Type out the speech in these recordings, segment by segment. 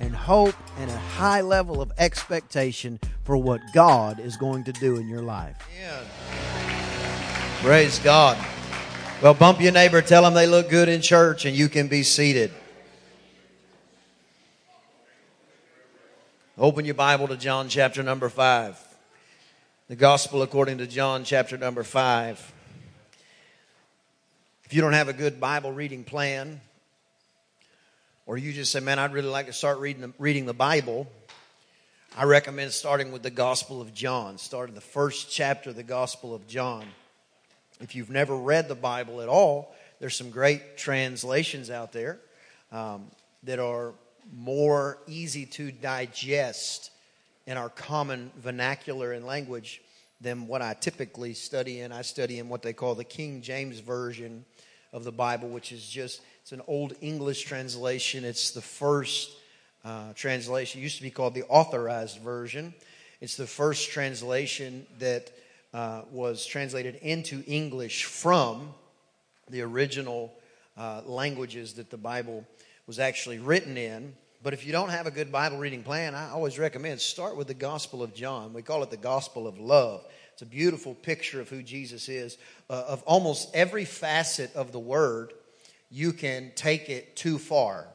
and hope and a high level of expectation for what God is going to do in your life. Praise God. Well, bump your neighbor, tell them they look good in church, and you can be seated. Open your Bible to John chapter number 5. The Gospel according to John chapter number 5. If you don't have a good Bible reading plan, or you just say, man, I'd really like to start reading the, reading the Bible, I recommend starting with the Gospel of John. Start in the first chapter of the Gospel of John. If you've never read the Bible at all, there's some great translations out there um, that are more easy to digest in our common vernacular and language than what I typically study in. I study in what they call the King James Version of the Bible, which is just it's an old English translation. It's the first uh, translation. It used to be called the Authorized Version. It's the first translation that uh, was translated into English from the original uh, languages that the Bible was actually written in. But if you don't have a good Bible reading plan, I always recommend start with the Gospel of John. We call it the Gospel of Love. It's a beautiful picture of who Jesus is, uh, of almost every facet of the Word you can take it too far,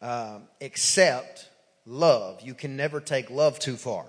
um, except love. You can never take love too far.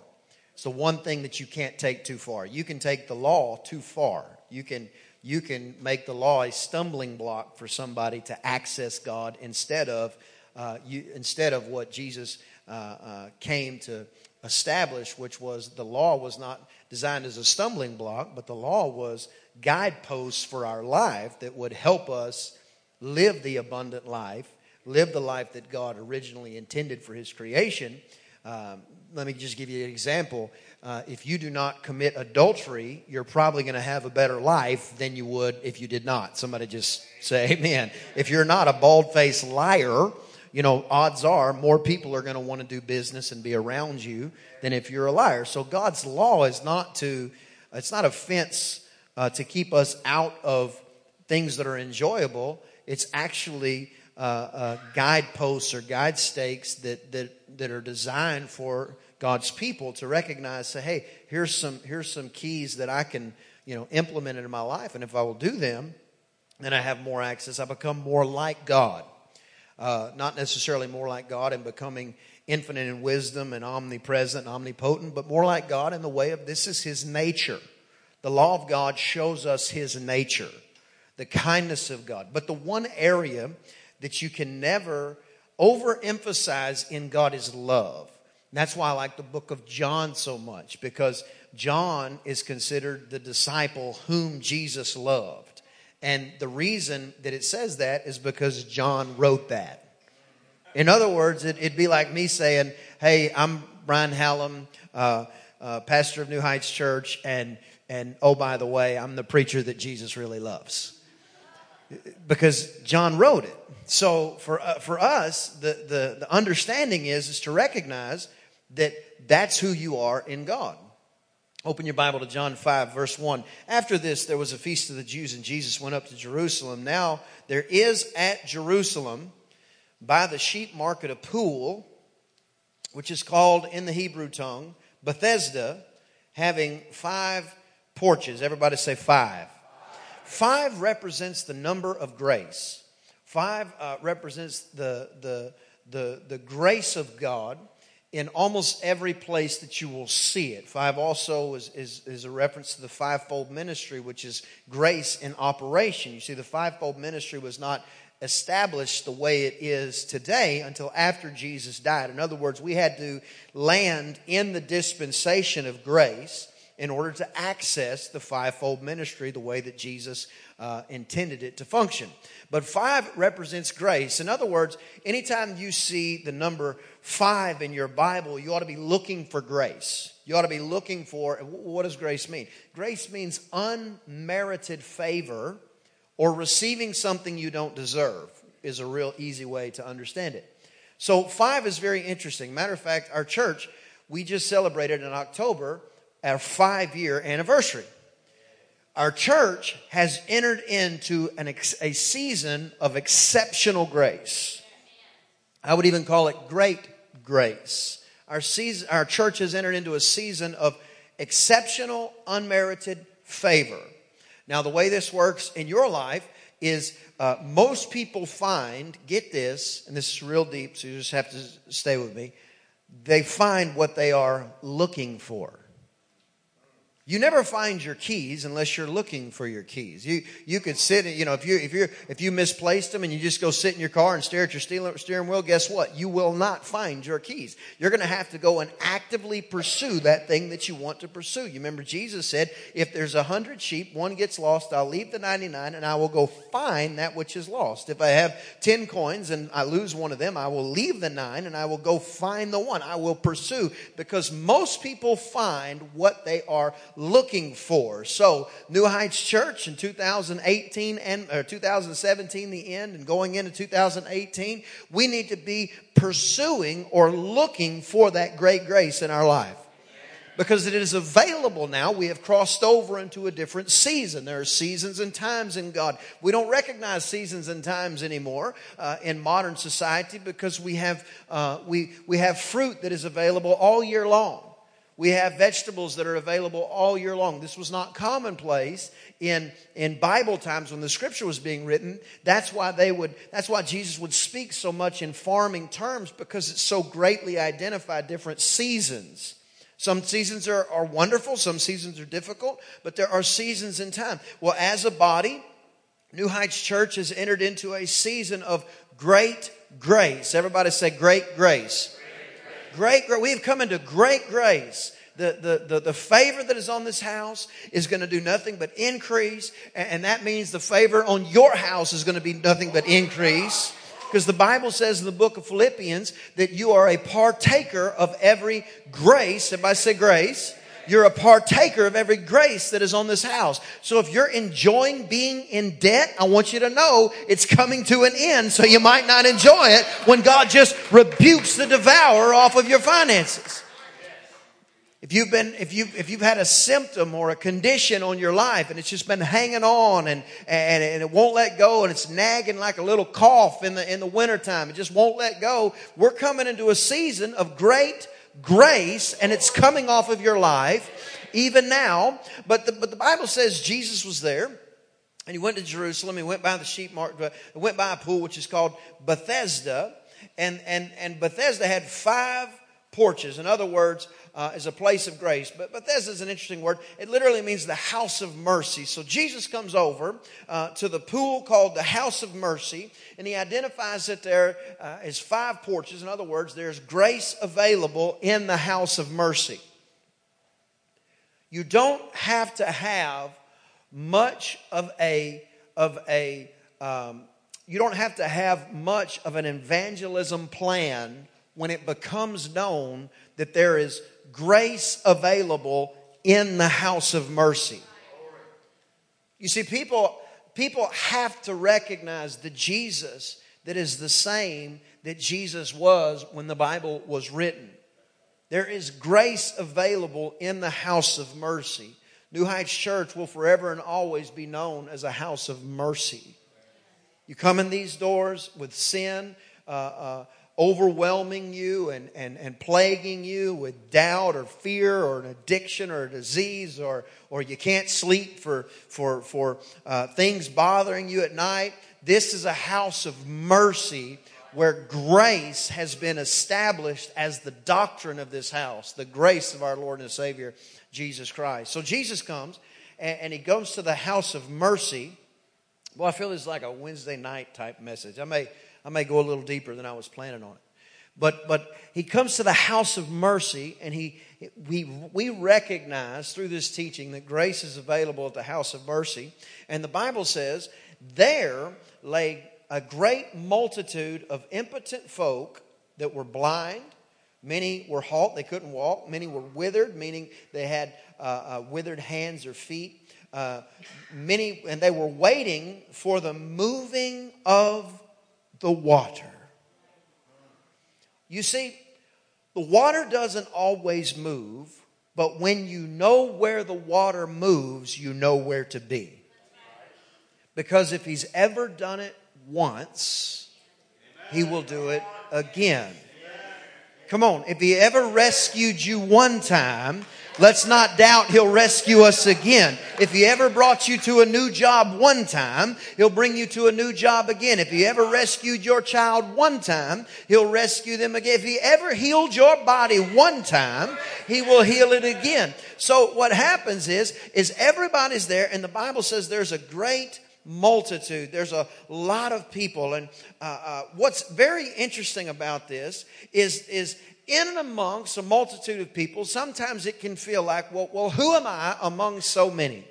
It's the one thing that you can't take too far. You can take the law too far. You can you can make the law a stumbling block for somebody to access God instead of uh, you, instead of what Jesus uh, uh, came to establish, which was the law was not designed as a stumbling block, but the law was guideposts for our life that would help us live the abundant life, live the life that God originally intended for His creation. Um, let me just give you an example. Uh, if you do not commit adultery, you're probably going to have a better life than you would if you did not. Somebody just say amen. If you're not a bald faced liar, you know, odds are more people are going to want to do business and be around you than if you're a liar. So God's law is not to, it's not a fence uh, to keep us out of things that are enjoyable. It's actually uh, uh, guideposts or guide stakes that, that, that are designed for God's people to recognize, say, hey, here's some, here's some keys that I can, you know, implement into my life. And if I will do them, then I have more access. I become more like God. Uh, not necessarily more like God in becoming infinite in wisdom and omnipresent and omnipotent, but more like God in the way of this is His nature. The law of God shows us His nature the kindness of God. But the one area that you can never overemphasize in God is love. And that's why I like the book of John so much because John is considered the disciple whom Jesus loved. And the reason that it says that is because John wrote that. In other words, it, would be like me saying, Hey, I'm Brian Hallam, uh, uh, pastor of New Heights Church, and, and oh, by the way, I'm the preacher that Jesus really loves because John wrote it. So for, uh, for us, the, the, the understanding is, is to recognize that that's who you are in God. Open your Bible to John 5, verse 1. After this, there was a feast of the Jews, and Jesus went up to Jerusalem. Now, there is at Jerusalem, by the sheep market, a pool, which is called in the Hebrew tongue Bethesda, having five porches. Everybody say five. Five represents the number of grace. Five uh, represents the, the, the, the grace of God in almost every place that you will see it. Five also is, is, is a reference to the fivefold ministry, which is grace in operation. You see, the fivefold ministry was not established the way it is today until after Jesus died. In other words, we had to land in the dispensation of grace in order to access the fivefold ministry the way that Jesus uh, intended it to function. But five represents grace. In other words, anytime you see the number five in your Bible, you ought to be looking for grace. You ought to be looking for what does grace mean? Grace means unmerited favor or receiving something you don't deserve, is a real easy way to understand it. So, five is very interesting. Matter of fact, our church, we just celebrated in October our five year anniversary. Our church has entered into an ex- a season of exceptional grace. I would even call it great grace. Our, season, our church has entered into a season of exceptional, unmerited favor. Now, the way this works in your life is uh, most people find, get this, and this is real deep, so you just have to stay with me. They find what they are looking for. You never find your keys unless you're looking for your keys. You you could sit, and you know, if you if you if you misplaced them and you just go sit in your car and stare at your steering wheel, guess what? You will not find your keys. You're going to have to go and actively pursue that thing that you want to pursue. You remember Jesus said, "If there's a hundred sheep, one gets lost, I'll leave the ninety-nine and I will go find that which is lost. If I have ten coins and I lose one of them, I will leave the nine and I will go find the one. I will pursue because most people find what they are." Looking for. So, New Heights Church in 2018 and or 2017, the end, and going into 2018, we need to be pursuing or looking for that great grace in our life because it is available now. We have crossed over into a different season. There are seasons and times in God. We don't recognize seasons and times anymore uh, in modern society because we have uh, we we have fruit that is available all year long. We have vegetables that are available all year long. This was not commonplace in, in Bible times when the scripture was being written. That's why they would, that's why Jesus would speak so much in farming terms because it so greatly identified different seasons. Some seasons are, are wonderful, some seasons are difficult, but there are seasons in time. Well, as a body, New Heights Church has entered into a season of great grace. Everybody say great grace. Great. We have come into great grace. The, the, the, the, favor that is on this house is going to do nothing but increase. And that means the favor on your house is going to be nothing but increase. Because the Bible says in the book of Philippians that you are a partaker of every grace. Everybody say grace you're a partaker of every grace that is on this house. So if you're enjoying being in debt, I want you to know it's coming to an end, so you might not enjoy it when God just rebukes the devourer off of your finances. If you've been, if you if you've had a symptom or a condition on your life and it's just been hanging on and, and, and it won't let go and it's nagging like a little cough in the, in the wintertime, it just won't let go. We're coming into a season of great grace and it's coming off of your life even now. But the, but the Bible says Jesus was there and he went to Jerusalem. He went by the sheep market, went by a pool which is called Bethesda. And, and, and Bethesda had five porches. In other words, uh, is a place of grace. But Bethesda is an interesting word. It literally means the house of mercy. So Jesus comes over uh, to the pool called the house of mercy, and he identifies that there uh, five porches. In other words, there's grace available in the house of mercy. You don't have to have much of a of a um, you don't have to have much of an evangelism plan when it becomes known that there is grace available in the house of mercy. You see, people, people have to recognize the Jesus that is the same that Jesus was when the Bible was written. There is grace available in the house of mercy. New Heights Church will forever and always be known as a house of mercy. You come in these doors with sin, uh, uh, overwhelming you and, and, and plaguing you with doubt or fear or an addiction or a disease or, or you can't sleep for, for, for uh, things bothering you at night, this is a house of mercy where grace has been established as the doctrine of this house, the grace of our Lord and Savior, Jesus Christ. So Jesus comes and, and he goes to the house of mercy. Well, I feel it's like a Wednesday night type message. I may I may go a little deeper than I was planning on it. But, but he comes to the house of mercy and he, we, we recognize through this teaching that grace is available at the house of mercy. And the Bible says, there lay a great multitude of impotent folk that were blind. Many were halt, they couldn't walk. Many were withered, meaning they had uh, uh, withered hands or feet. Uh, many, and they were waiting for the moving of the water. You see, the water doesn't always move, but when you know where the water moves, you know where to be. Because if he's ever done it once, he will do it again. Come on, if he ever rescued you one time, Let's not doubt he'll rescue us again. If he ever brought you to a new job one time, he'll bring you to a new job again. If he ever rescued your child one time, he'll rescue them again. If he ever healed your body one time, he will heal it again. So what happens is, is everybody's there and the Bible says there's a great multitude. There's a lot of people. And uh, uh, what's very interesting about this is, is in and amongst a multitude of people, sometimes it can feel like, well, well, who am I among so many?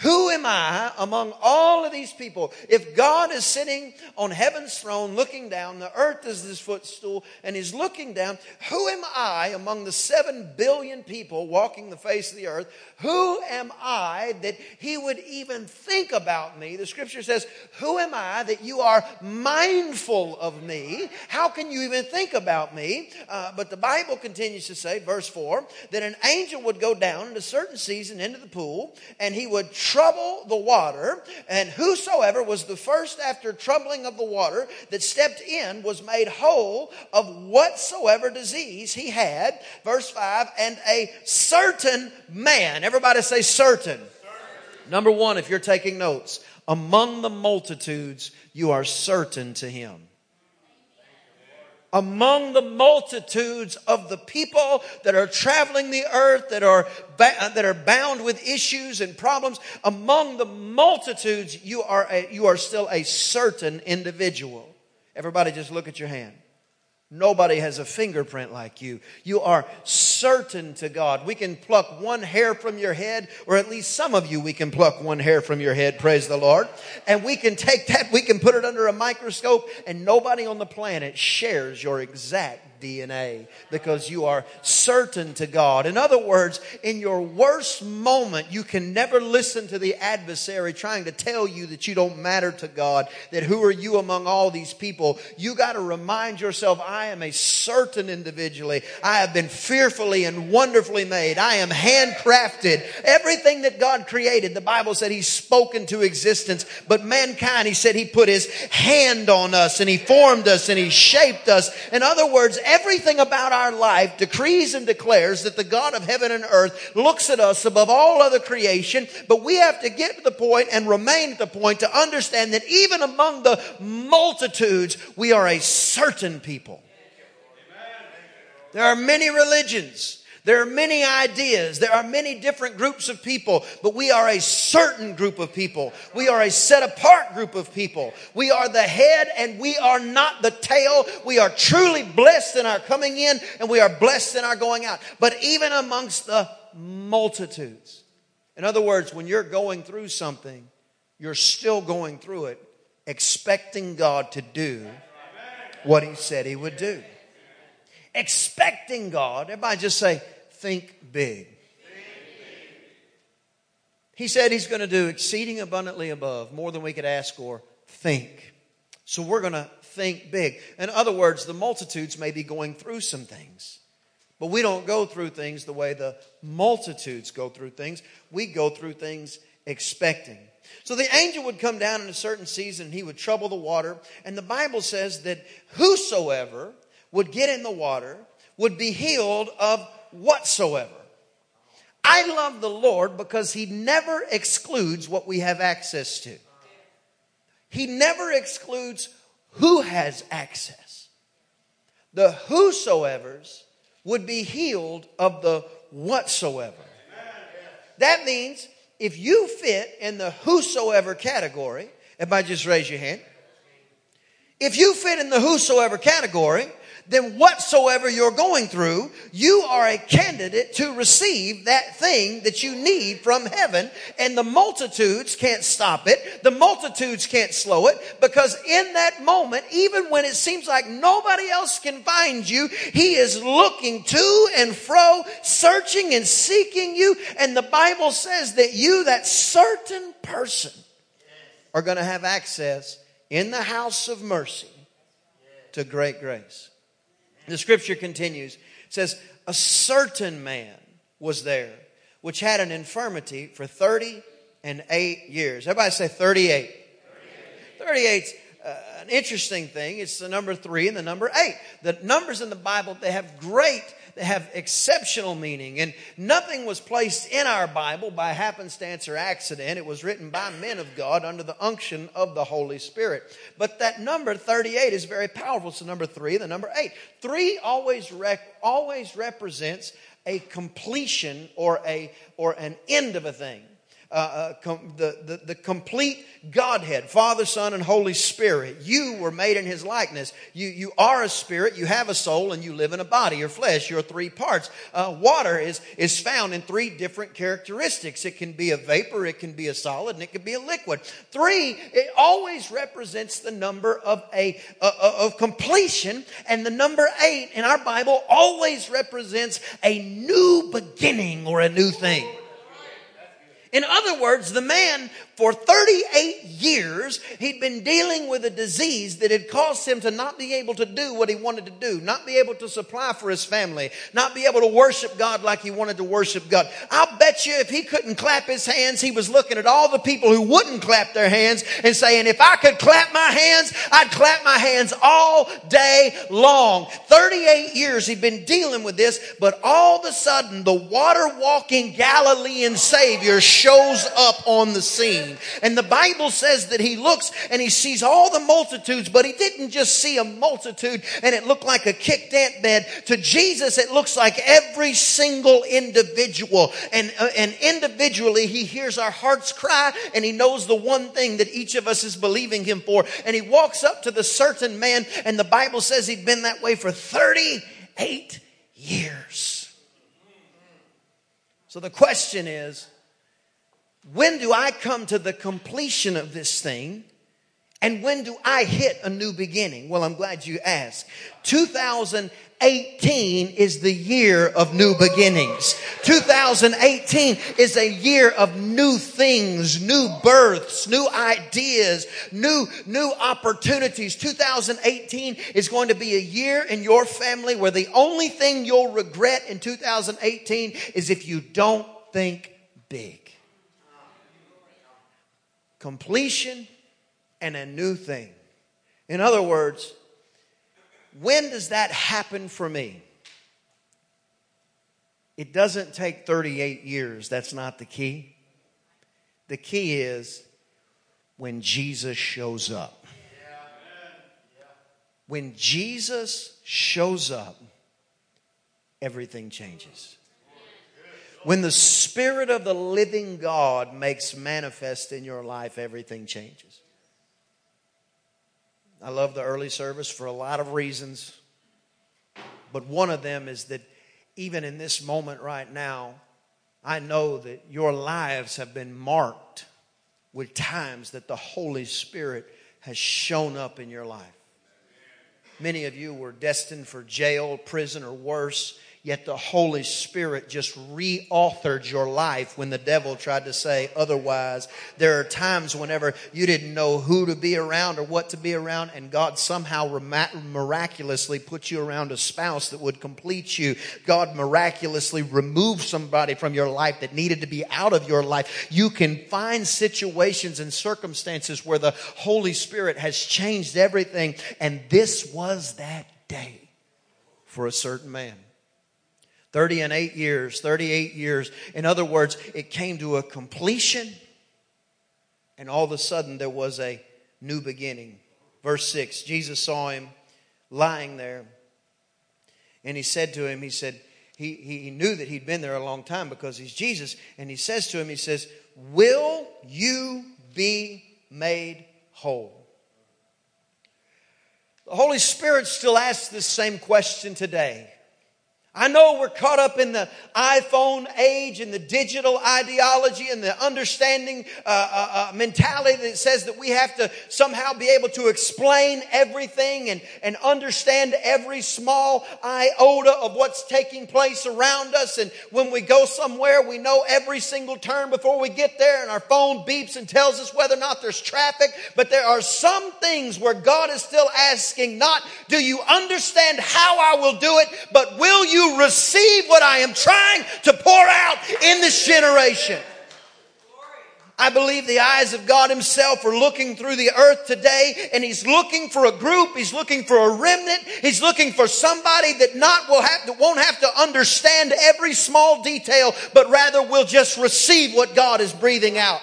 Who am I among all of these people? If God is sitting on heaven's throne looking down, the earth is his footstool, and he's looking down, who am I among the seven billion people walking the face of the earth? Who am I that he would even think about me? The scripture says, Who am I that you are mindful of me? How can you even think about me? Uh, but the Bible continues to say, verse 4, that an angel would go down in a certain season into the pool, and he would trouble the water, and whosoever was the first after troubling of the water that stepped in was made whole of whatsoever disease he had. Verse 5, and a certain man, everybody say certain. certain. Number one, if you're taking notes, among the multitudes, you are certain to him among the multitudes of the people that are traveling the earth, that are, that are bound with issues and problems, among the multitudes, you are, a, you are still a certain individual. Everybody just look at your hand. Nobody has a fingerprint like you. You are certain to God. We can pluck one hair from your head, or at least some of you, we can pluck one hair from your head, praise the Lord. And we can take that, we can put it under a microscope, and nobody on the planet shares your exact DNA because you are certain to God. In other words, in your worst moment, you can never listen to the adversary trying to tell you that you don't matter to God, that who are you among all these people? You got to remind yourself, I am a certain individually. I have been fearfully and wonderfully made. I am handcrafted. Everything that God created, the Bible said He's spoken to existence, but mankind, He said He put His hand on us and He formed us and He shaped us. In other words, everything about our life decrees and declares that the God of heaven and earth looks at us above all other creation, but we have to get to the point and remain at the point to understand that even among the multitudes, we are a certain people. There are many religions. There are many ideas. There are many different groups of people, but we are a certain group of people. We are a set apart group of people. We are the head and we are not the tail. We are truly blessed in our coming in and we are blessed in our going out. But even amongst the multitudes. In other words, when you're going through something, you're still going through it expecting God to do what He said He would do expecting God. Everybody just say, think big. He said he's going to do exceeding abundantly above, more than we could ask or think. So we're going to think big. In other words, the multitudes may be going through some things, but we don't go through things the way the multitudes go through things. We go through things expecting. So the angel would come down in a certain season and he would trouble the water. And the Bible says that whosoever would get in the water would be healed of whatsoever. I love the Lord because He never excludes what we have access to. He never excludes who has access. The whosoever's would be healed of the whatsoever. That means if you fit in the whosoever category, everybody just raise your hand. If you fit in the whosoever category, then whatsoever you're going through, you are a candidate to receive that thing that you need from heaven. And the multitudes can't stop it. The multitudes can't slow it because in that moment, even when it seems like nobody else can find you, he is looking to and fro, searching and seeking you. And the Bible says that you, that certain person, are going to have access in the house of mercy to great grace. The scripture continues. Says, A certain man was there which had an infirmity for 30 and 8 years. Everybody say 38. 38 is uh, an interesting thing. It's the number 3 and the number 8. The numbers in the Bible, they have great have exceptional meaning. And nothing was placed in our Bible by happenstance or accident. It was written by men of God under the unction of the Holy Spirit. But that number 38 is very powerful. So number three, the number eight. Three always, rec- always represents a completion or a or an end of a thing uh, uh, com- the, the, the complete Godhead, Father, Son, and Holy Spirit. You were made in His likeness. You, you are a spirit, you have a soul, and you live in a body. Your flesh, your three parts. Uh, water is, is found in three different characteristics. It can be a vapor, it can be a solid, and it can be a liquid. Three, it always represents the number of a, uh, of completion, and the number eight in our Bible always represents a new beginning or a new thing. In other words, the man for 38 years, he'd been dealing with a disease that had caused him to not be able to do what he wanted to do, not be able to supply for his family, not be able to worship God like he wanted to worship God. I'll bet you if he couldn't clap his hands, he was looking at all the people who wouldn't clap their hands and saying, if I could clap my hands, I'd clap my hands all day long. 38 years he'd been dealing with this, but all of a sudden the water walking Galilean Savior shows up on the scene. And the Bible says that he looks and he sees all the multitudes, but he didn't just see a multitude and it looked like a kicked ant bed. To Jesus, it looks like every single individual. And, uh, and individually, he hears our hearts cry and he knows the one thing that each of us is believing him for. And he walks up to the certain man, and the Bible says he'd been that way for 38 years. So the question is, when do I come to the completion of this thing? And when do I hit a new beginning? Well, I'm glad you asked. 2018 is the year of new beginnings. 2018 is a year of new things, new births, new ideas, new, new opportunities. 2018 is going to be a year in your family where the only thing you'll regret in 2018 is if you don't think big completion and a new thing. In other words, when does that happen for me? It doesn't take 38 years. That's not the key. The key is when Jesus shows up. When Jesus shows up, everything changes when the Spirit of the living God makes manifest in your life, everything changes. I love the early service for a lot of reasons, but one of them is that even in this moment right now, I know that your lives have been marked with times that the Holy Spirit has shown up in your life. Many of you were destined for jail, prison, or worse Yet the Holy Spirit just reauthored your life when the devil tried to say otherwise. There are times whenever you didn't know who to be around or what to be around, and God somehow miraculously put you around a spouse that would complete you. God miraculously removed somebody from your life that needed to be out of your life. You can find situations and circumstances where the Holy Spirit has changed everything, and this was that day for a certain man. 30 and 8 years, 38 years. In other words, it came to a completion, and all of a sudden there was a new beginning. Verse 6 Jesus saw him lying there, and he said to him, He said, he, he knew that he'd been there a long time because he's Jesus, and he says to him, He says, Will you be made whole? The Holy Spirit still asks this same question today. I know we're caught up in the iPhone age and the digital ideology and the understanding uh, uh, uh, mentality that says that we have to somehow be able to explain everything and, and understand every small iota of what's taking place around us. And when we go somewhere, we know every single turn before we get there and our phone beeps and tells us whether or not there's traffic. But there are some things where God is still asking not, do you understand how I will do it, but will you you receive what I am trying to pour out in this generation. I believe the eyes of God Himself are looking through the earth today, and He's looking for a group. He's looking for a remnant. He's looking for somebody that not will have that won't have to understand every small detail, but rather will just receive what God is breathing out.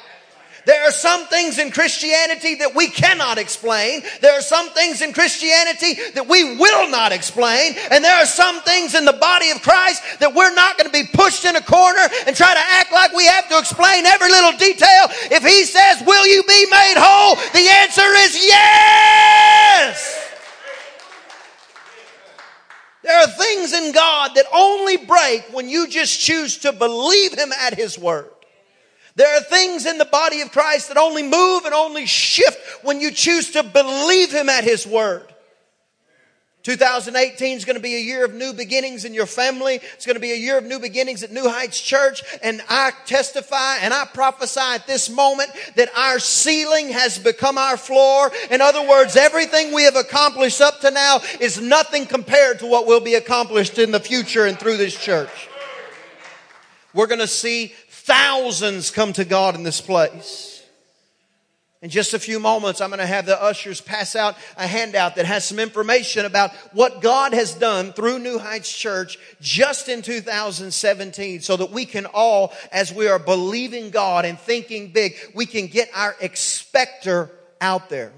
There are some things in Christianity that we cannot explain. There are some things in Christianity that we will not explain. And there are some things in the body of Christ that we're not going to be pushed in a corner and try to act like we have to explain every little detail. If he says, will you be made whole? The answer is yes. There are things in God that only break when you just choose to believe Him at His word. There are things in the body of Christ that only move and only shift when you choose to believe Him at His word. 2018 is going to be a year of new beginnings in your family. It's going to be a year of new beginnings at New Heights Church. And I testify and I prophesy at this moment that our ceiling has become our floor. In other words, everything we have accomplished up to now is nothing compared to what will be accomplished in the future and through this church. We're going to see Thousands come to God in this place. In just a few moments, I'm going to have the ushers pass out a handout that has some information about what God has done through New Heights Church just in 2017 so that we can all, as we are believing God and thinking big, we can get our expector out there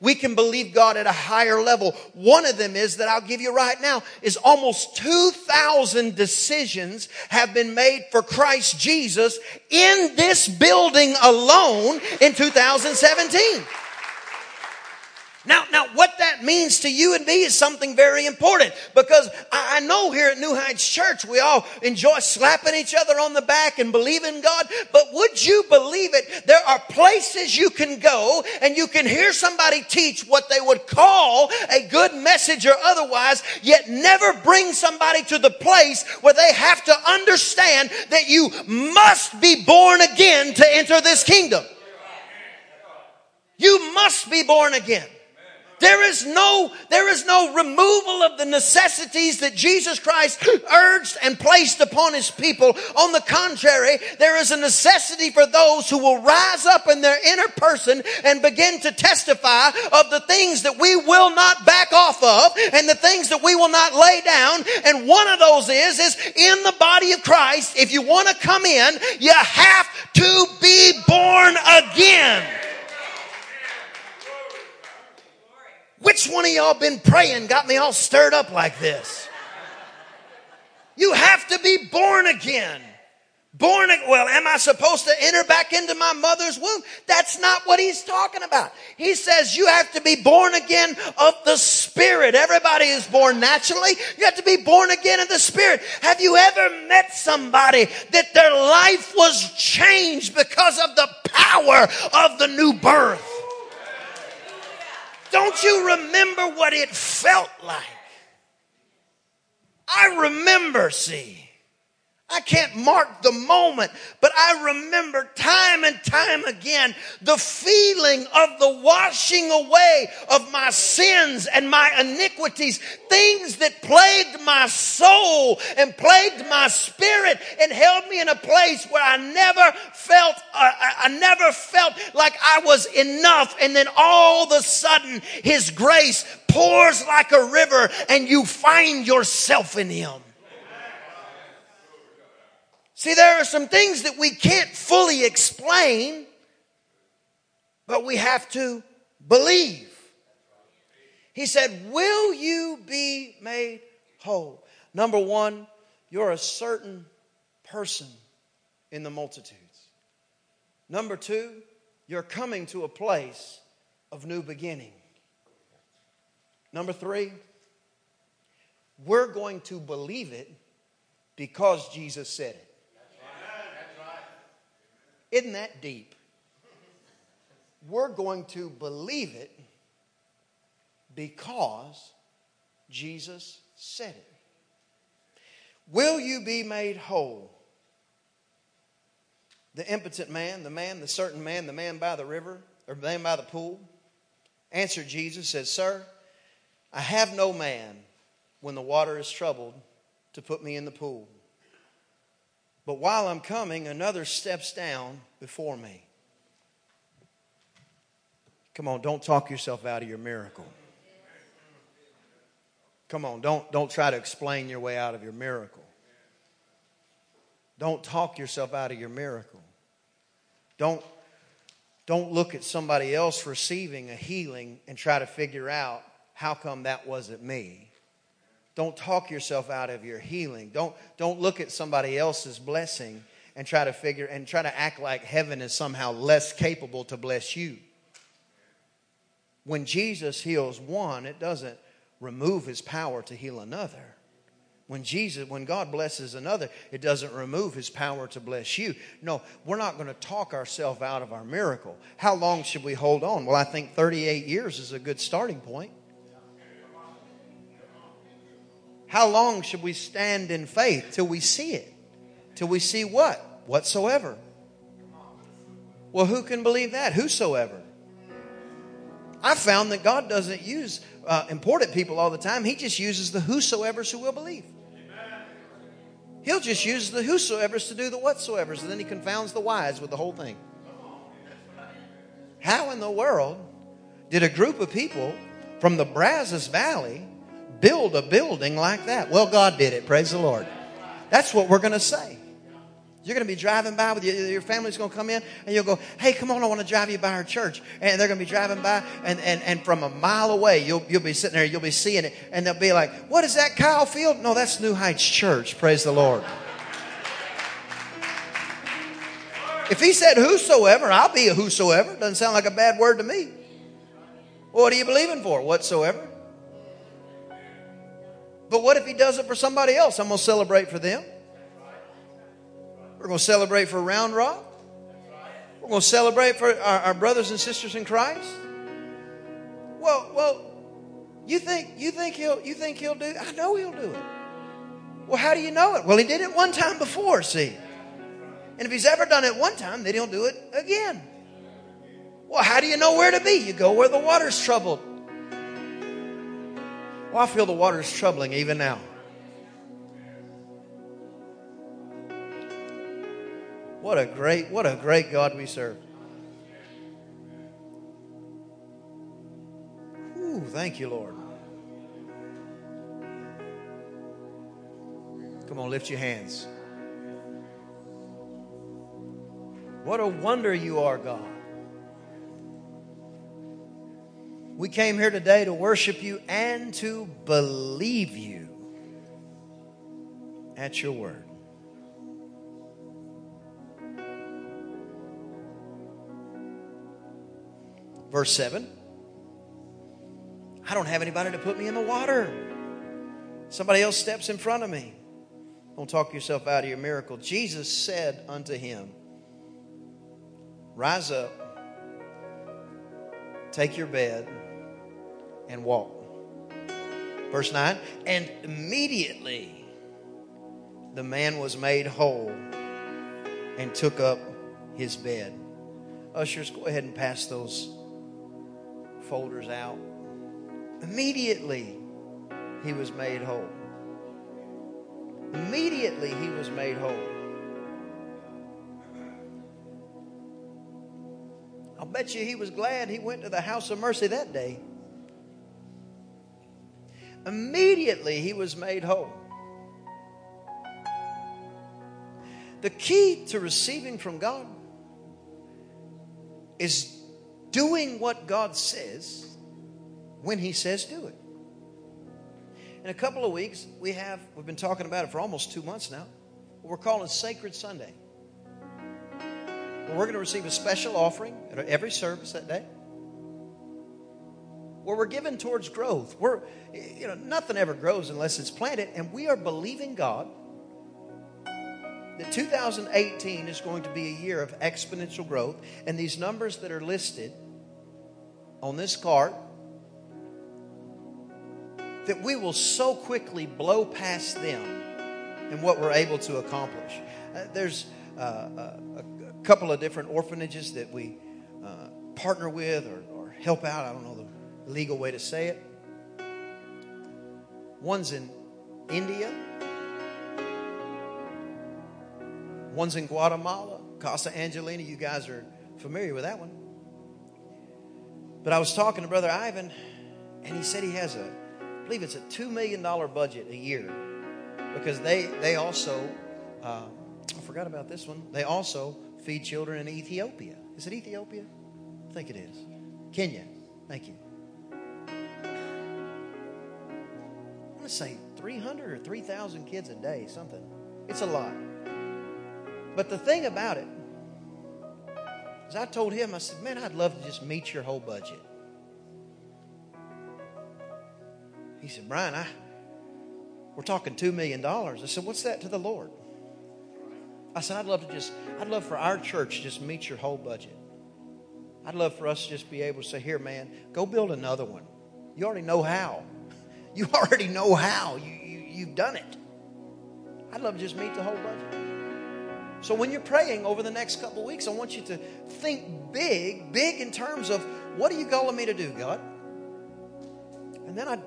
we can believe God at a higher level. One of them is that I'll give you right now is almost 2,000 decisions have been made for Christ Jesus in this building alone in 2017. Now, now, what that means to you and me is something very important because I know here at New Heights Church we all enjoy slapping each other on the back and believing God. But would you believe it? There are places you can go and you can hear somebody teach what they would call a good message or otherwise, yet never bring somebody to the place where they have to understand that you must be born again to enter this kingdom. You must be born again. There is no, there is no removal of the necessities that Jesus Christ urged and placed upon his people. On the contrary, there is a necessity for those who will rise up in their inner person and begin to testify of the things that we will not back off of and the things that we will not lay down. And one of those is, is in the body of Christ, if you want to come in, you have to be born again. Which one of y'all been praying got me all stirred up like this? You have to be born again. Born again. Well, am I supposed to enter back into my mother's womb? That's not what he's talking about. He says you have to be born again of the Spirit. Everybody is born naturally. You have to be born again of the Spirit. Have you ever met somebody that their life was changed because of the power of the new birth? Don't you remember what it felt like? I remember, see. I can't mark the moment, but I remember time and time again the feeling of the washing away of my sins and my iniquities, things that plagued my soul and plagued my spirit and held me in a place where I never felt, uh, I never felt like I was enough. And then all of a sudden, His grace pours like a river and you find yourself in Him. See, there are some things that we can't fully explain, but we have to believe. He said, Will you be made whole? Number one, you're a certain person in the multitudes. Number two, you're coming to a place of new beginning. Number three, we're going to believe it because Jesus said it. Isn't that deep? We're going to believe it because Jesus said it. Will you be made whole? The impotent man, the man, the certain man, the man by the river, or the man by the pool, answered Jesus, said, Sir, I have no man when the water is troubled to put me in the pool. But while I'm coming, another steps down before me. Come on, don't talk yourself out of your miracle. Come on, don't, don't try to explain your way out of your miracle. Don't talk yourself out of your miracle. Don't, don't look at somebody else receiving a healing and try to figure out how come that wasn't me. Don't talk yourself out of your healing. Don't, don't look at somebody else's blessing and try to figure and try to act like heaven is somehow less capable to bless you. When Jesus heals one, it doesn't remove his power to heal another. When Jesus, when God blesses another, it doesn't remove his power to bless you. No, we're not going to talk ourselves out of our miracle. How long should we hold on? Well, I think 38 years is a good starting point. How long should we stand in faith till we see it? Till we see what? Whatsoever. Well, who can believe that? Whosoever. I found that God doesn't use uh, important people all the time. He just uses the whosoever's who will believe. He'll just use the whosoever's to do the whatsoever's, and then he confounds the wise with the whole thing. How in the world did a group of people from the Brazos Valley build a building like that? Well, God did it. Praise the Lord. That's what we're going to say. You're going to be driving by with your, your family's going to come in and you'll go, Hey, come on, I want to drive you by our church. And they're going to be driving by and, and, and from a mile away, you'll, you'll be sitting there, you'll be seeing it. And they'll be like, What is that, Kyle Field? No, that's New Heights Church. Praise the Lord. If he said whosoever, I'll be a whosoever. Doesn't sound like a bad word to me. what are you believing for? Whatsoever. But what if he does it for somebody else? I'm going to celebrate for them. We're going to celebrate for Round Rock. We're going to celebrate for our, our brothers and sisters in Christ. Well, well, you think you think he'll you think he'll do? I know he'll do it. Well, how do you know it? Well, he did it one time before. See, and if he's ever done it one time, then he'll do it again. Well, how do you know where to be? You go where the water's troubled. Well, I feel the water's troubling even now. What a great, what a great God we serve. Ooh, thank you, Lord. Come on, lift your hands. What a wonder you are, God. We came here today to worship you and to believe you at your word. Verse 7 I don't have anybody to put me in the water. Somebody else steps in front of me. Don't talk yourself out of your miracle. Jesus said unto him, Rise up, take your bed, and walk. Verse 9, and immediately the man was made whole and took up his bed. Ushers, go ahead and pass those folders out. Immediately, he was made whole. Immediately, he was made whole. I'll bet you he was glad he went to the house of mercy that day. Immediately, he was made whole. The key to receiving from God is doing what God says when He says do it. In a couple of weeks, we have, we've been talking about it for almost two months now. what We're calling Sacred Sunday. We're going to receive a special offering at every service that day. Where we're given towards growth. We're, you know, nothing ever grows unless it's planted, and we are believing God that 2018 is going to be a year of exponential growth, and these numbers that are listed on this card that we will so quickly blow past them and what we're able to accomplish. Uh, there's uh, a, a, couple of different orphanages that we uh, partner with or, or, help out. I don't know legal way to say it. One's in India, one's in Guatemala, Casa Angelina. You guys are familiar with that one. But I was talking to Brother Ivan, and he said he has a I believe it's a $2 million budget a year because they, they also, uh, I forgot about this one, they also feed children in Ethiopia. Is it Ethiopia? I think it is. Kenya. Thank you. To say 300 or 3,000 kids a day, something. It's a lot. But the thing about it is, I told him, I said, man, I'd love to just meet your whole budget. He said, Brian, I, we're talking $2 million. I said, what's that to the Lord? I said, I'd love to just, I'd love for our church to just meet your whole budget. I'd love for us to just be able to say, here, man, go build another one. You already know how. You already know how. You, you, you've done it. I'd love to just meet the whole budget. So when you're praying over the next couple weeks, I want you to think big, big in terms of what are you calling me to do, God? And then I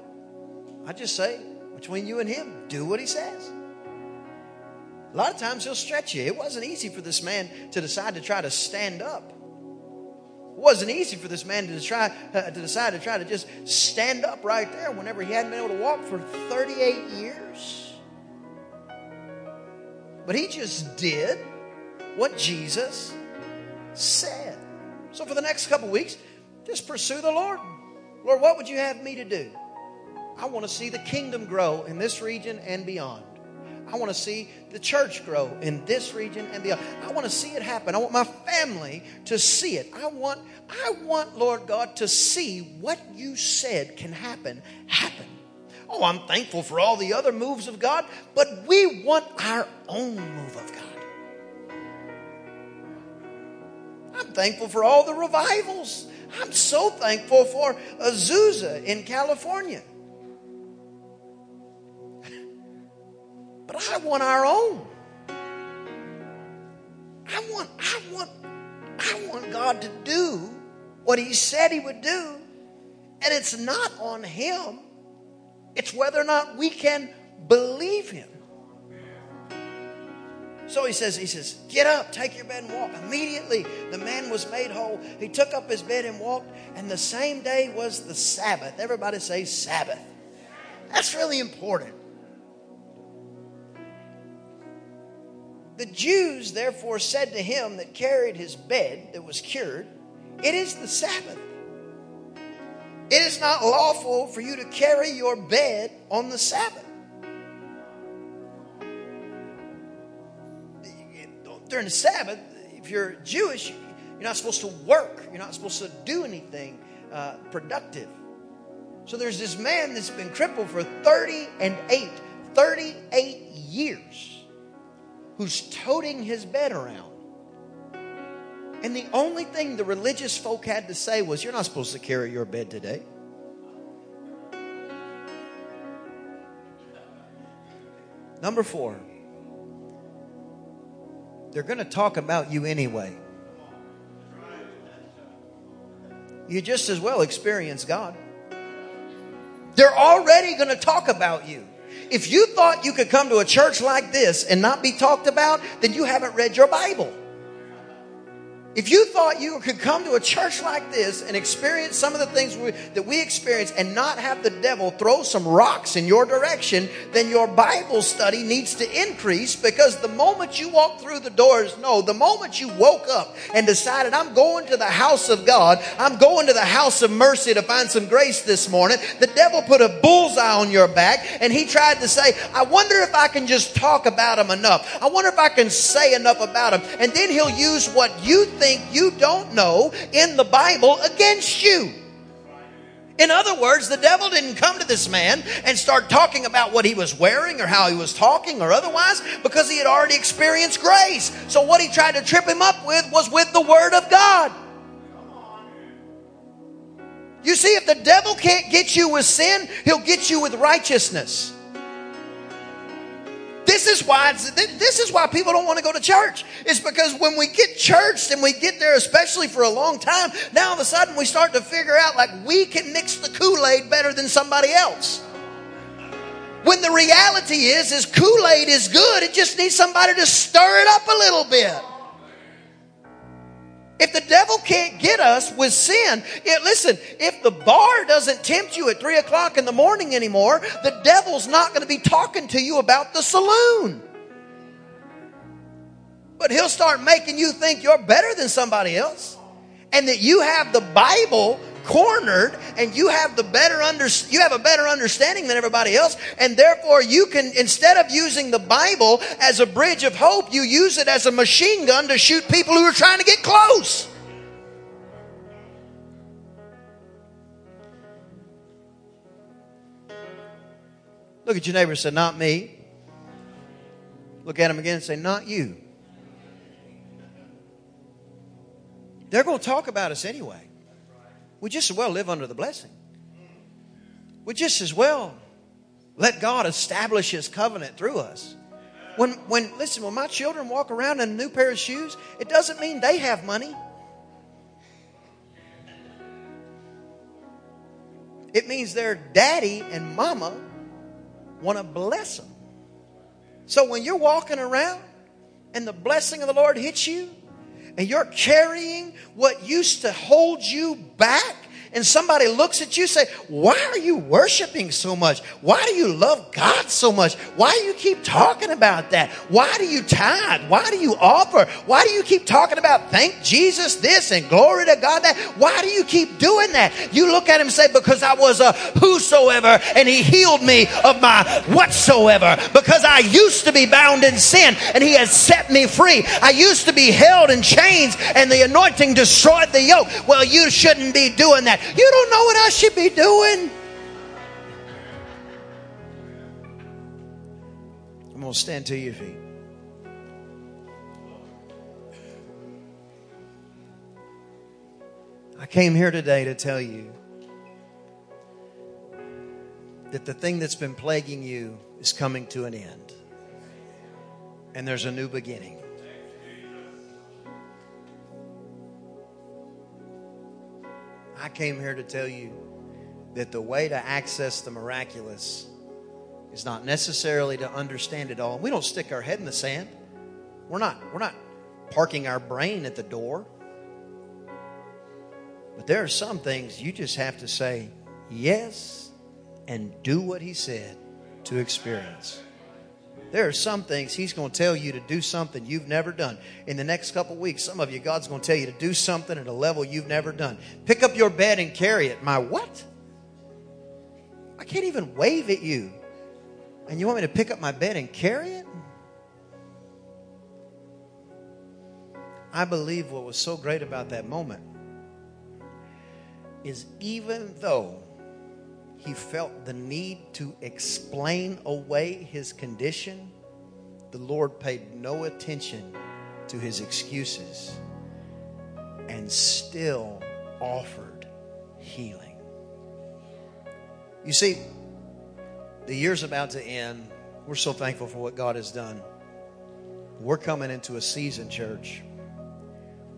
I just say, between you and him, do what he says. A lot of times he'll stretch you. It wasn't easy for this man to decide to try to stand up. Wasn't easy for this man to try uh, to decide to try to just stand up right there whenever he hadn't been able to walk for 38 years. But he just did what Jesus said. So for the next couple weeks, just pursue the Lord. Lord, what would you have me to do? I want to see the kingdom grow in this region and beyond. I want to see the church grow in this region and beyond. I want to see it happen. I want my family to see it. I want, I want, Lord God, to see what you said can happen, happen. Oh, I'm thankful for all the other moves of God, but we want our own move of God. I'm thankful for all the revivals. I'm so thankful for Azusa in California. But I want our own. I want, I want, I want God to do what He said He would do. And it's not on Him, it's whether or not we can believe Him. So he says, he says, get up, take your bed and walk. Immediately the man was made whole. He took up his bed and walked, and the same day was the Sabbath. Everybody say Sabbath. That's really important. The Jews therefore said to him that carried his bed that was cured, It is the Sabbath. It is not lawful for you to carry your bed on the Sabbath. During the Sabbath, if you're Jewish, you're not supposed to work. You're not supposed to do anything uh, productive. So there's this man that's been crippled for 30 and 8, 38 years who's toting his bed around. And the only thing the religious folk had to say was, You're not supposed to carry your bed today. Number four, they're going to talk about you anyway. You just as well experience God. They're already going to talk about you. If you thought you could come to a church like this and not be talked about, then you haven't read your Bible. If you thought you could come to a church like this and experience some of the things we, that we experience and not have the devil throw some rocks in your direction, then your Bible study needs to increase because the moment you walk through the doors, no, the moment you woke up and decided, I'm going to the house of God, I'm going to the house of mercy to find some grace this morning, the devil put a bullseye on your back and he tried to say, I wonder if I can just talk about him enough. I wonder if I can say enough about him. And then he'll use what you think you don't know in the Bible against you. In other words, the devil didn't come to this man and start talking about what he was wearing or how he was talking or otherwise because he had already experienced grace. So what he tried to trip him up with was with the word of God. You see, if the devil can't get you with sin, he'll get you with righteousness. This is why this is why people don't want to go to church. It's because when we get churched and we get there, especially for a long time, now all of a sudden we start to figure out like we can mix the Kool-Aid better than somebody else. When the reality is, is Kool-Aid is good. It just needs somebody to stir it up a little bit. If the devil can't get us with sin, it, listen, if the bar doesn't tempt you at three o'clock in the morning anymore, the devil's not going to be talking to you about the saloon. But he'll start making you think you're better than somebody else and that you have the Bible cornered and you have the better under, you have a better understanding than everybody else and therefore you can instead of using the bible as a bridge of hope you use it as a machine gun to shoot people who are trying to get close. Look at your neighbor and say not me. Look at him again and say not you. They're going to talk about us anyway we just as well live under the blessing. We just as well let God establish His covenant through us. When, when, listen, when my children walk around in a new pair of shoes, it doesn't mean they have money. It means their daddy and mama want to bless them. So when you're walking around and the blessing of the Lord hits you, and you're carrying what used to hold you back and somebody looks at you say, why are you worshiping so much? Why do you love God so much? Why do you keep talking about that? Why do you tithe? Why do you offer? Why do you keep talking about thank Jesus this and glory to God that? Why do you keep doing that? You look at him and say, because I was a whosoever and he healed me of my whatsoever. Because I used to be bound in sin and he has set me free. I used to be held in chains and the anointing destroyed the yoke. Well, you shouldn't be doing that. You don't know what I should be doing. I'm going to stand to your feet. I came here today to tell you that the thing that's been plaguing you is coming to an end. And there's a new beginning. I came here to tell you that the way to access the miraculous is not necessarily to understand it all. We don't stick our head in the sand. We're not we're not parking our brain at the door. But there are some things you just have to say yes and do what he said to experience. There are some things He's going to tell you to do something you've never done. In the next couple weeks, some of you, God's going to tell you to do something at a level you've never done. Pick up your bed and carry it. My what? I can't even wave at you. And you want me to pick up my bed and carry it? I believe what was so great about that moment is even though he felt the need to explain away his condition, the Lord paid no attention to his excuses and still offered healing. You see, the year's about to end. We're so thankful for what God has done. We're coming into a season, church,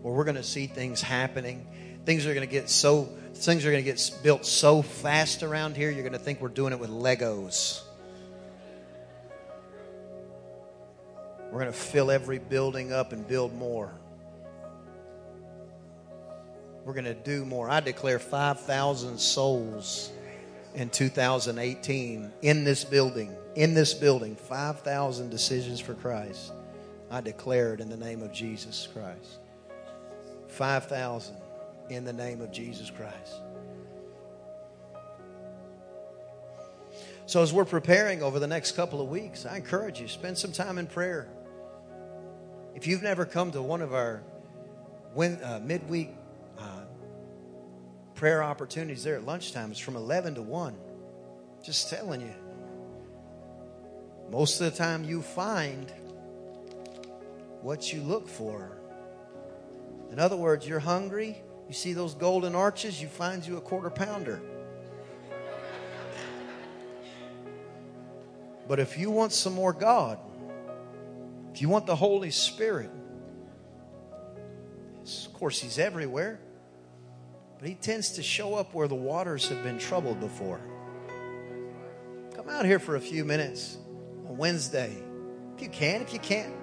where we're going to see things happening. Things are going to get so things are going to get built so fast around here, you're going to think we're doing it with Legos. We're going to fill every building up and build more. We're going to do more. I declare 5,000 souls in 2018 in this building. In this building, 5,000 decisions for Christ. I declare it in the name of Jesus Christ. 5,000 in the name of Jesus Christ. So, as we're preparing over the next couple of weeks, I encourage you spend some time in prayer. If you've never come to one of our uh, midweek uh, prayer opportunities there at lunchtime. It's from 11 to 1. Just telling you. Most of the time, you find what you look for. In other words, you're hungry, you see those golden arches, you find you a quarter pounder. But if you want some more God, if you want the Holy Spirit, of course, He's everywhere, but He tends to show up where the waters have been troubled before. Come out here for a few minutes on Wednesday. If you can, if you can't.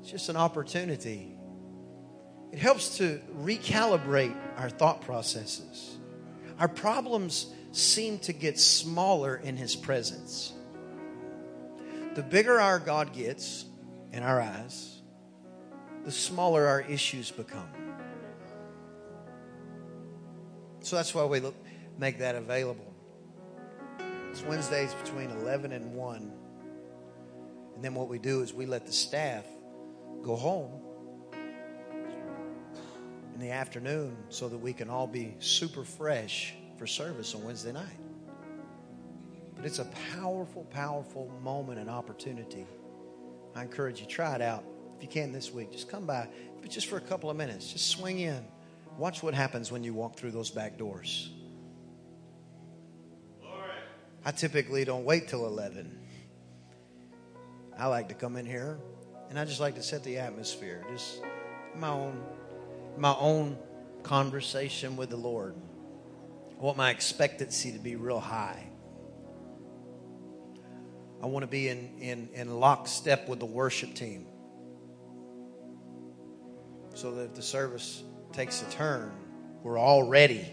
It's just an opportunity. It helps to recalibrate our thought processes. Our problems seem to get smaller in His presence. The bigger our God gets in our eyes, the smaller our issues become. So that's why we look, make that available. It's Wednesdays between 11 and 1. And then what we do is we let the staff go home in the afternoon so that we can all be super fresh for service on Wednesday night. But it's a powerful, powerful moment and opportunity. I encourage you, try it out. If you can this week, just come by, but just for a couple of minutes. Just swing in. Watch what happens when you walk through those back doors. I typically don't wait till 11. I like to come in here and I just like to set the atmosphere. Just my own my own conversation with the Lord. I want my expectancy to be real high. I want to be in, in, in lockstep with the worship team. So that if the service takes a turn, we're all ready.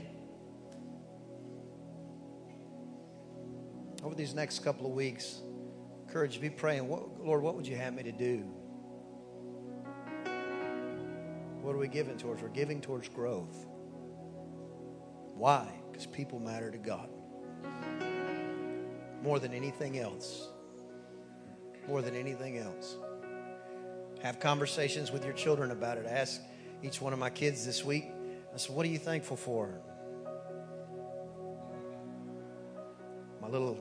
Over these next couple of weeks, encourage be praying, what, Lord, what would you have me to do? What are we giving towards? We're giving towards growth. Why? Because people matter to God more than anything else. More than anything else. Have conversations with your children about it. Ask each one of my kids this week. I said, What are you thankful for? My little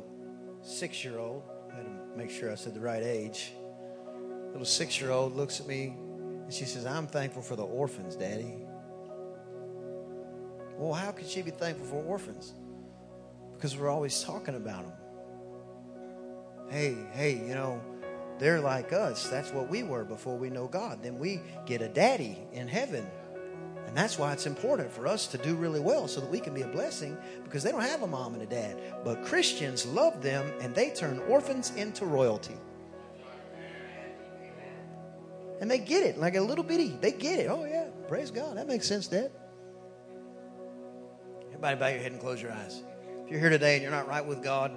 six year old, I had to make sure I said the right age. Little six year old looks at me and she says, I'm thankful for the orphans, Daddy. Well, how could she be thankful for orphans? Because we're always talking about them. Hey, hey, you know, they're like us. That's what we were before we know God. Then we get a daddy in heaven. And that's why it's important for us to do really well so that we can be a blessing because they don't have a mom and a dad. But Christians love them and they turn orphans into royalty. And they get it like a little bitty. They get it. Oh, yeah. Praise God. That makes sense, Dad. Everybody bow your head and close your eyes. If you're here today and you're not right with God,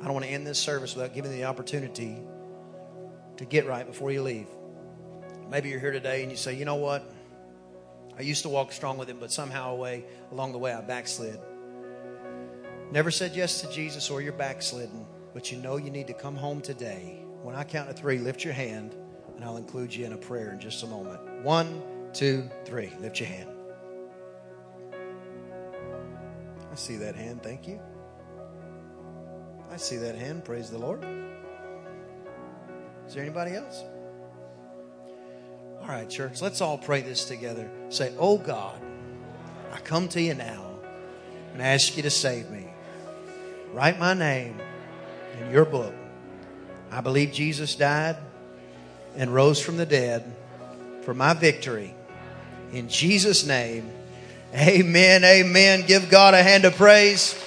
I don't want to end this service without giving you the opportunity to get right before you leave. Maybe you're here today and you say, you know what? I used to walk strong with him, but somehow away along the way I backslid. Never said yes to Jesus or you're backslidden, but you know you need to come home today. When I count to three, lift your hand and I'll include you in a prayer in just a moment. One, two, three. Lift your hand. I see that hand. Thank you. I see that hand. Praise the Lord. Is there anybody else? All right, church, let's all pray this together. Say, Oh God, I come to you now and ask you to save me. Write my name in your book. I believe Jesus died and rose from the dead for my victory. In Jesus' name, amen, amen. Give God a hand of praise.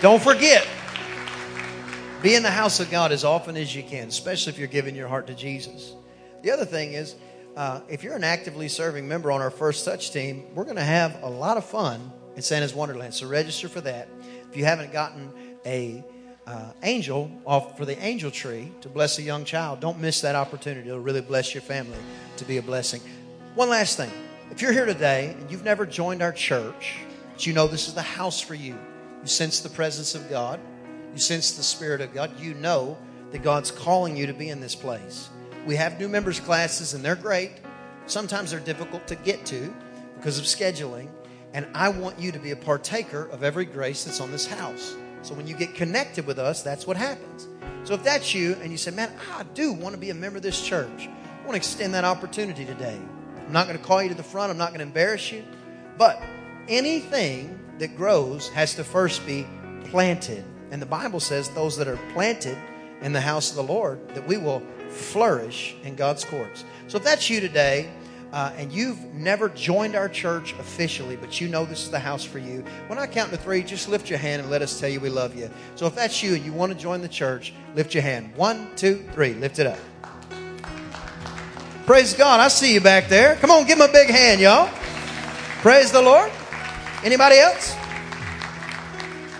Don't forget, be in the house of God as often as you can, especially if you're giving your heart to Jesus. The other thing is, uh, if you're an actively serving member on our First Touch team, we're going to have a lot of fun in Santa's Wonderland. So register for that. If you haven't gotten a uh, angel off for the angel tree to bless a young child, don't miss that opportunity. It'll really bless your family to be a blessing. One last thing. If you're here today and you've never joined our church, but you know this is the house for you, you sense the presence of God, you sense the Spirit of God, you know that God's calling you to be in this place. We have new members classes and they're great. Sometimes they're difficult to get to. because of scheduling, and I want you to be a partaker of every grace that's on this house. So when you get connected with us, that's what happens. So if that's you and you say, Man, I do want to be a member of this church, I want to extend that opportunity today. I'm not going to call you to the front, I'm not going to embarrass you. But anything that grows has to first be planted. And the Bible says those that are planted in the house of the Lord, that we will flourish in God's courts. So if that's you today, uh, and you've never joined our church officially, but you know this is the house for you, when I count to three, just lift your hand and let us tell you we love you. So if that's you and you want to join the church, lift your hand. One, two, three. Lift it up. Praise God. I see you back there. Come on, give him a big hand, y'all. Praise the Lord. Anybody else?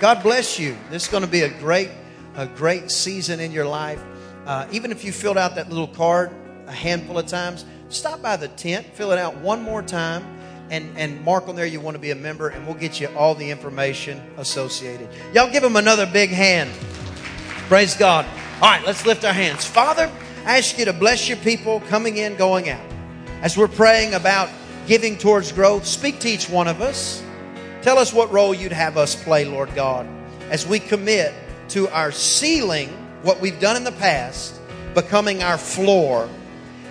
God bless you. This is going to be a great, a great season in your life. Uh, even if you filled out that little card a handful of times, stop by the tent, fill it out one more time, and, and mark on there you want to be a member, and we'll get you all the information associated. Y'all give them another big hand. Praise God. All right, let's lift our hands. Father, I ask you to bless your people coming in, going out. As we're praying about giving towards growth, speak to each one of us. Tell us what role you'd have us play, Lord God, as we commit to our ceiling, what we've done in the past, becoming our floor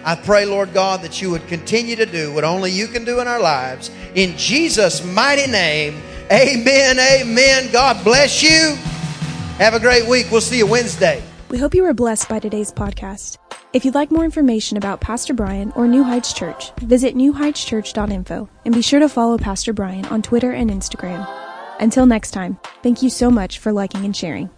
I pray, Lord God, that you would continue to do what only you can do in our lives. In Jesus' mighty name, amen, amen. God bless you. Have a great week. We'll see you Wednesday. We hope you were blessed by today's podcast. If you'd like more information about Pastor Brian or New Heights Church, visit newheightschurch.info and be sure to follow Pastor Brian on Twitter and Instagram. Until next time, thank you so much for liking and sharing.